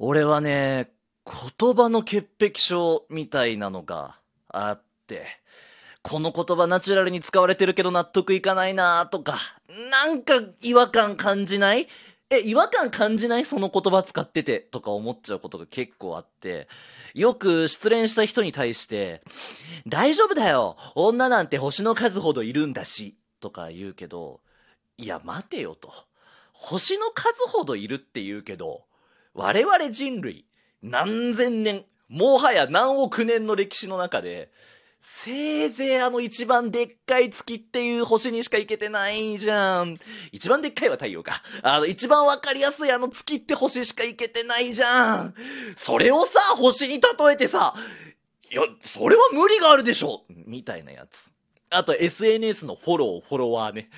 俺はね、言葉の潔癖症みたいなのがあって、この言葉ナチュラルに使われてるけど納得いかないなとか、なんか違和感感じない？え、違和感感じない？その言葉使っててとか思っちゃうことが結構あって、よく失恋した人に対して、大丈夫だよ女なんて星の数ほどいるんだし、とか言うけど、いや待てよと。星の数ほどいるって言うけど、我々人類、何千年、もはや何億年の歴史の中で、せいぜいあの一番でっかい月っていう星にしか行けてないじゃん。一番でっかいは太陽か。あの一番わかりやすいあの月って星しか行けてないじゃん。それをさ、星に例えてさ、いや、それは無理があるでしょみたいなやつ。あと SNS のフォロー、フォロワーね。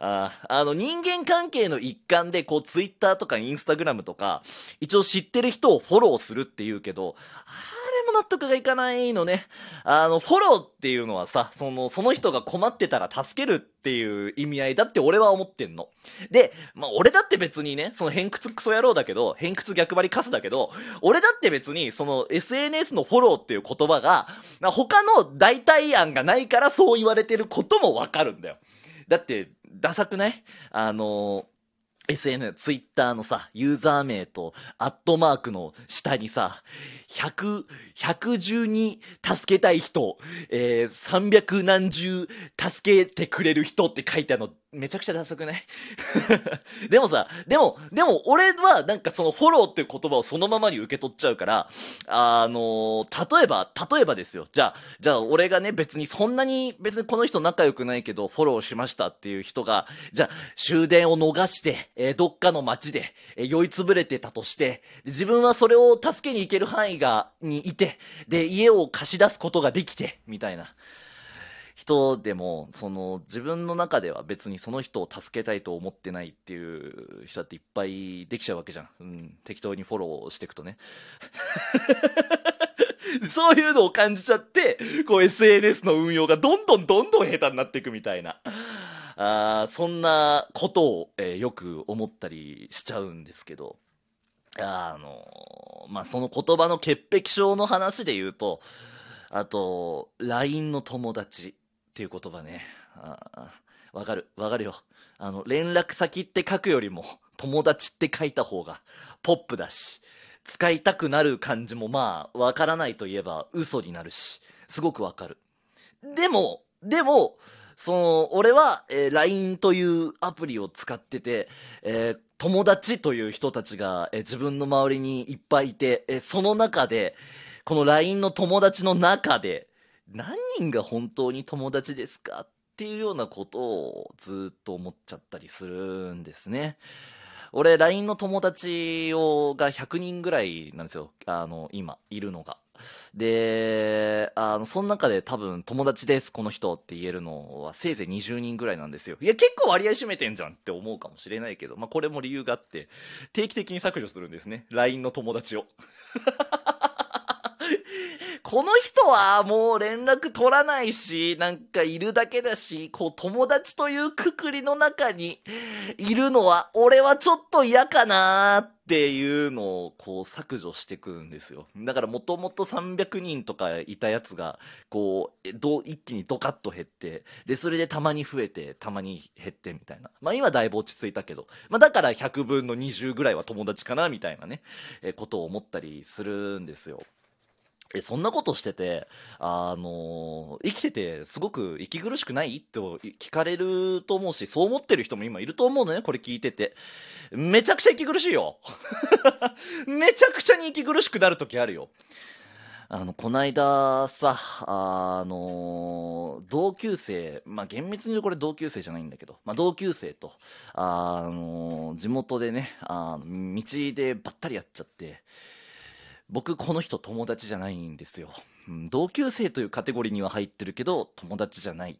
ああの人間関係の一環でこう Twitter とか Instagram とか一応知ってる人をフォローするって言うけどあれも納得がいかないのね。あのフォローっていうのはさそのその人が困ってたら助けるっていう意味合いだって俺は思ってんの。でまあ俺だって別にねその偏屈クソ野郎だけど偏屈逆張りカスだけど俺だって別にその SNS のフォローっていう言葉が他の代替案がないからそう言われてることもわかるんだよ。だって、ダサくない？あの SN、ツイッターのさ、ユーザー名と、アットマークの下にさ、100、112助けたい人、えー、300何十助けてくれる人って書いてあるの、めちゃくちゃダサくない？でもさ、でも、でも俺はなんかそのフォローっていう言葉をそのままに受け取っちゃうから、あの例えば、例えばですよ。じゃあ、じゃあ俺がね、別にそんなに、別にこの人仲良くないけど、フォローしましたっていう人が、じゃあ、終電を逃して、えーどっかの街で、えー酔いつぶれてたとして、自分はそれを助けに行ける範囲が、にいて、で、家を貸し出すことができて、みたいな。人でも、その、自分の中では別にその人を助けたいと思ってないっていう人だっていっぱいできちゃうわけじゃん。うん。適当にフォローしていくとね。そういうのを感じちゃって、こう SNS の運用がどんどんどんどん下手になっていくみたいな。あそんなことを、えーよく思ったりしちゃうんですけど。あのまあ、その言葉の潔癖症の話で言うと、あと、LINE の友達っていう言葉ね。わかる、わかるよ。あの、連絡先って書くよりも、友達って書いた方がポップだし、使いたくなる感じもまあ、わからないといえば嘘になるし、すごくわかる。でも、でも、その、俺は、えー LINE というアプリを使ってて、えー友達という人たちが、えー自分の周りにいっぱいいて、えその中で、この LINE の友達の中で、何人が本当に友達ですか？っていうようなことをずっと思っちゃったりするんですね。俺、LINE の友達をが100人ぐらいなんですよ。あの、今、いるのが。で、あの、その中で多分友達です、この人って言えるのはせいぜい20人ぐらいなんですよ。いや、結構割合占めてんじゃんって思うかもしれないけど、まあ、これも理由があって、定期的に削除するんですね。LINE の友達を。この人はもう連絡取らないし、なんかいるだけだし、こう友達というくくりの中にいるのは俺はちょっと嫌かなーっていうのをこう削除してくるんですよ。だからもともと300人とかいたやつが、こう、ど一気にドカッと減って、で、それでたまに増えて、たまに減ってみたいな。まあ今だいぶ落ち着いたけど、まあだから100分の20ぐらいは友達かなみたいなね、えことを思ったりするんですよ。え、そんなことしてて、あの生きててすごく息苦しくない？って聞かれると思うし、そう思ってる人も今いると思うのね、これ聞いてて。めちゃくちゃ息苦しいよ。めちゃくちゃに息苦しくなる時あるよ。あの、こないださ、あの同級生、まあ、厳密に言うとこれ同級生じゃないんだけど、まあ、同級生と、あの地元でね、あ道でばったり会っちゃって、僕この人友達じゃないんですよ、うん同級生というカテゴリーには入ってるけど友達じゃない。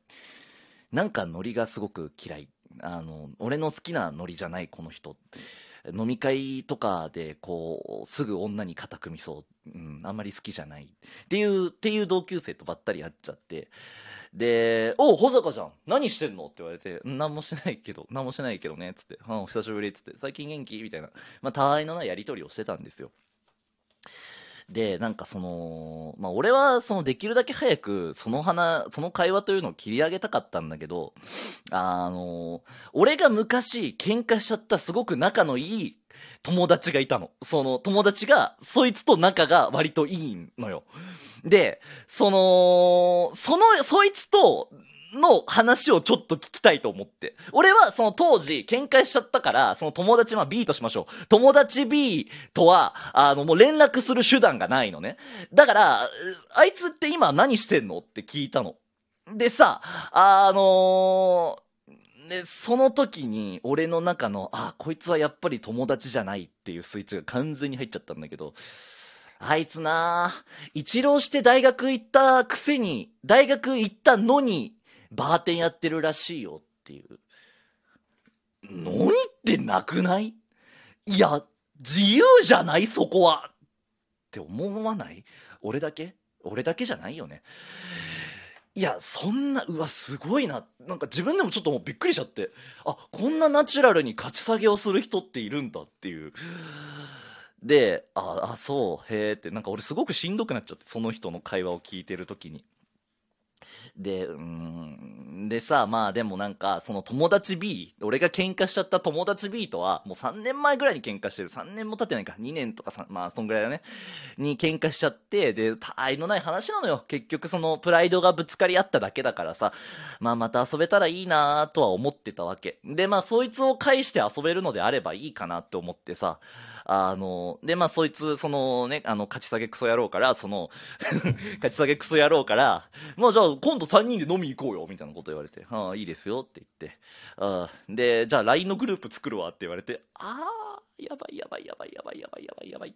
なんかノリがすごく嫌い。あの俺の好きなノリじゃないこの人。飲み会とかでこうすぐ女に肩組みそう、うん、あんまり好きじゃない。っていうっていう同級生とばったり会っちゃって。で「おう保坂じゃん。何してんの?」って言われて「何もしないけど。何もしないけどね」っつって「お久しぶり」っつって「最近元気?」みたいな。まあたわいのないやり取りをしてたんですよ。で、なんかその、まあ俺はそのできるだけ早くその話、その会話というのを切り上げたかったんだけど、あの、俺が昔喧嘩しちゃったすごく仲のいい友達がいたの。その友達が、そいつと仲が割といいのよ。で、その、その、そいつと、の話をちょっと聞きたいと思って。俺はその当時喧嘩しちゃったから、その友達、まあ B としましょう。友達 B とは、あのもう連絡する手段がないのね。だから、あいつって今何してんのって聞いたの。でさ、あのーで、その時に俺の中の、あ、こいつはやっぱり友達じゃないっていうスイッチが完全に入っちゃったんだけど、あいつな一浪して大学行ったくせに、大学行ったのに、バーテンやってるらしいよっていう。何ってなくない？いや、自由じゃない？そこはって思わない？俺だけ？俺だけじゃないよね。いや、そんな、うわ、すごいな。なんか自分でもちょっともうびっくりしちゃって。あ、こんなナチュラルに勝ち下げをする人っているんだっていう。で、あ、あ、そう、へえって、なんか俺すごくしんどくなっちゃって、その人の会話を聞いてる時に。で、うん、でさ、まあでもなんか、その友達 B、俺が喧嘩しちゃった友達 B とは、もう3年前ぐらいに喧嘩してる。3年も経ってないか。2年とかさ、まあそんぐらいだね。に喧嘩しちゃって、で、他愛のない話なのよ。結局そのプライドがぶつかり合っただけだからさ、まあまた遊べたらいいなとは思ってたわけ。で、まあそいつを介して遊べるのであればいいかなって思ってさ、あの、で、まあ、そいつ、そのね、あの、勝ち下げクソ野郎から、その、勝ち下げクソ野郎から、まあ、じゃあ、今度3人で飲み行こうよ、みたいなこと言われて、ああ、いいですよって言って、ああで、じゃあ、LINE のグループ作るわって言われて、ああ、やばいやばいやばいやばいやばいやばいやばい。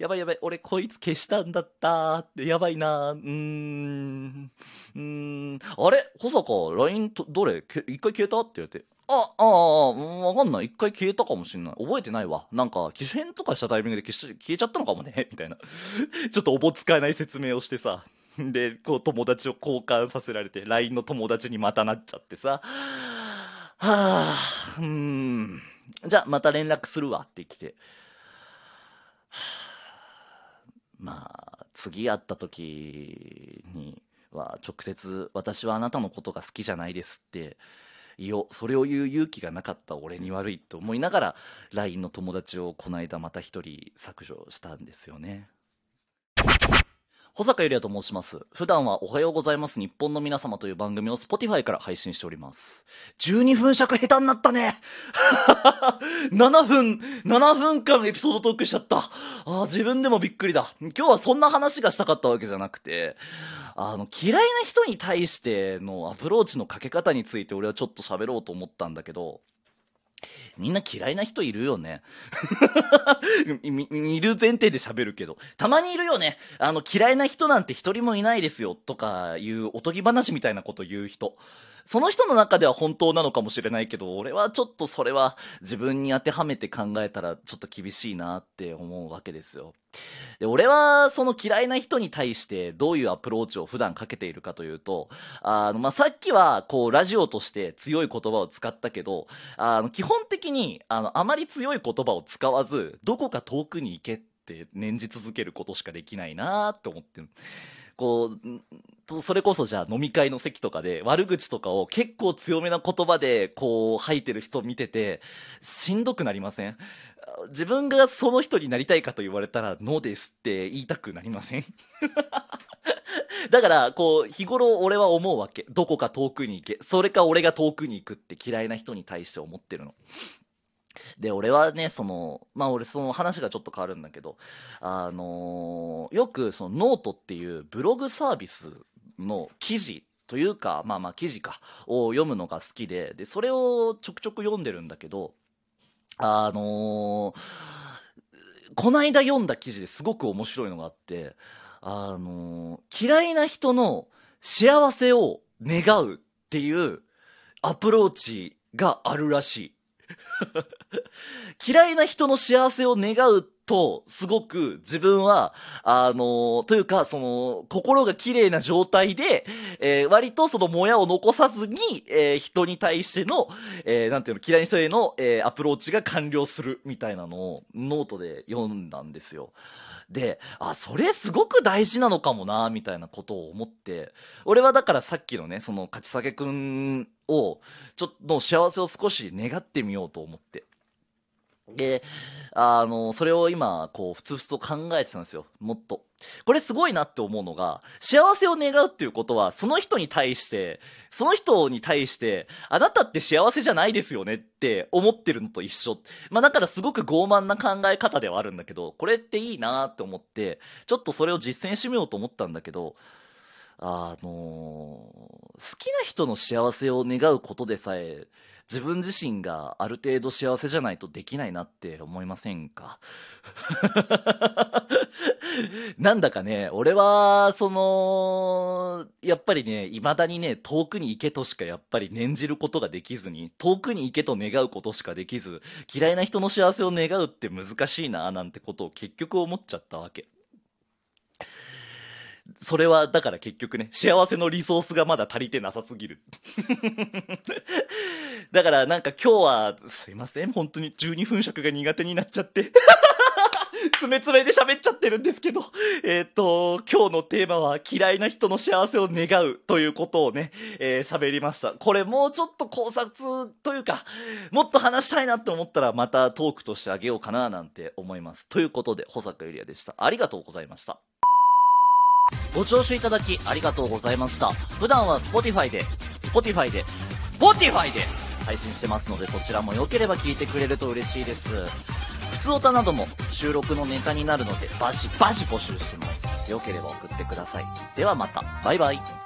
やばいやばい、俺こいつ消したんだったって、やばいなうーん、うーん、あれ？保坂、LINE と、どれ？け一回消えた？って言われて、あ、ああ、わかんない。一回消えたかもしんない。覚えてないわ。なんか、機種変とかしたタイミングで消えちゃったのかもね。みたいな。ちょっとおぼつかない説明をしてさ。で、こう友達を交換させられて、LINE の友達にまたなっちゃってさ。はあ、うん。じゃあ、また連絡するわって来て。まあ、次会った時には、直接、私はあなたのことが好きじゃないですって、いよ、それを言う勇気がなかった俺に悪いと思いながら、LINE の友達をこの間また一人削除したんですよね。保坂ゆりやと申します。普段はおはようございます日本の皆様という番組を Spotify から配信しております。12分尺下手になったね !7 分、7分間エピソードトークしちゃった。あー自分でもびっくりだ。今日はそんな話がしたかったわけじゃなくて、あの、嫌いな人に対してのアプローチのかけ方について俺はちょっと喋ろうと思ったんだけど、みんな嫌いな人いるよね。いる前提で喋るけど。たまにいるよね。あの、嫌いな人なんて一人もいないですよ。とかいうおとぎ話みたいなこと言う人。その人の中では本当なのかもしれないけど、俺はちょっとそれは自分に当てはめて考えたらちょっと厳しいなって思うわけですよ。で、俺はその嫌いな人に対してどういうアプローチを普段かけているかというと、あの、まあ、さっきはこうラジオとして強い言葉を使ったけど、あの、基本的にあの、あまり強い言葉を使わず、どこか遠くに行けって念じ続けることしかできないなって思ってる。こうそれこそじゃあ飲み会の席とかで悪口とかを結構強めな言葉でこう吐いてる人見ててしんどくなりません？自分がその人になりたいかと言われたらノーですって言いたくなりません？だから、こう、日頃俺は思うわけ。どこか遠くに行け。それか俺が遠くに行くって嫌いな人に対して思ってるの。で、俺はね、その、まあ俺その話がちょっと変わるんだけど、あのーよくそのノートっていうブログサービスの記事というか、まあまあ記事か、を読むのが好きで、で、それをちょくちょく読んでるんだけど、あのーこないだ読んだ記事ですごく面白いのがあって、あのー嫌いな人の幸せを願うっていうアプローチがあるらしい。嫌いな人の幸せを願うっと、すごく自分は、あのというか、その、心が綺麗な状態で、えー、割とそのもやを残さずに、えー、人に対しての、えー、なんていうの、嫌いな人への、えアプローチが完了するみたいなのをノートで読んだんですよ。で、あ、それすごく大事なのかもな、みたいなことを思って、俺はだからさっきのね、その、勝ち下げくんを、ちょっと幸せを少し願ってみようと思って。で、あの、それを今、こう、ふつふつと考えてたんですよ。もっと。これすごいなって思うのが、幸せを願うっていうことは、その人に対して、その人に対して、あなたって幸せじゃないですよねって思ってるのと一緒。まあだからすごく傲慢な考え方ではあるんだけど、これっていいなって思って、ちょっとそれを実践してみようと思ったんだけど、あのー、好きな人の幸せを願うことでさえ、自分自身がある程度幸せじゃないとできないなって思いませんか？なんだかね、俺は、その、やっぱりね、未だにね、遠くに行けとしかやっぱり念じることができずに、遠くに行けと願うことしかできず、嫌いな人の幸せを願うって難しいな、なんてことを結局思っちゃったわけ。それは、だから結局ね、幸せのリソースがまだ足りてなさすぎる。だからなんか今日は、すいません、本当に12分尺が苦手になっちゃって。つめつめで喋っちゃってるんですけど、えっ、ー、と、今日のテーマは嫌いな人の幸せを願うということをね、えー、喋りました。これもうちょっと考察というか、もっと話したいなって思ったらまたトークとしてあげようかななんて思います。ということで、保坂ゆりやでした。ありがとうございました。ご聴取いただきありがとうございました。普段は Spotify で、Spotify で、Spotify で配信してますのでそちらも良ければ聞いてくれると嬉しいです。普通歌なども収録のネタになるのでバシバシ募集してます。良ければ送ってください。ではまた。バイバイ。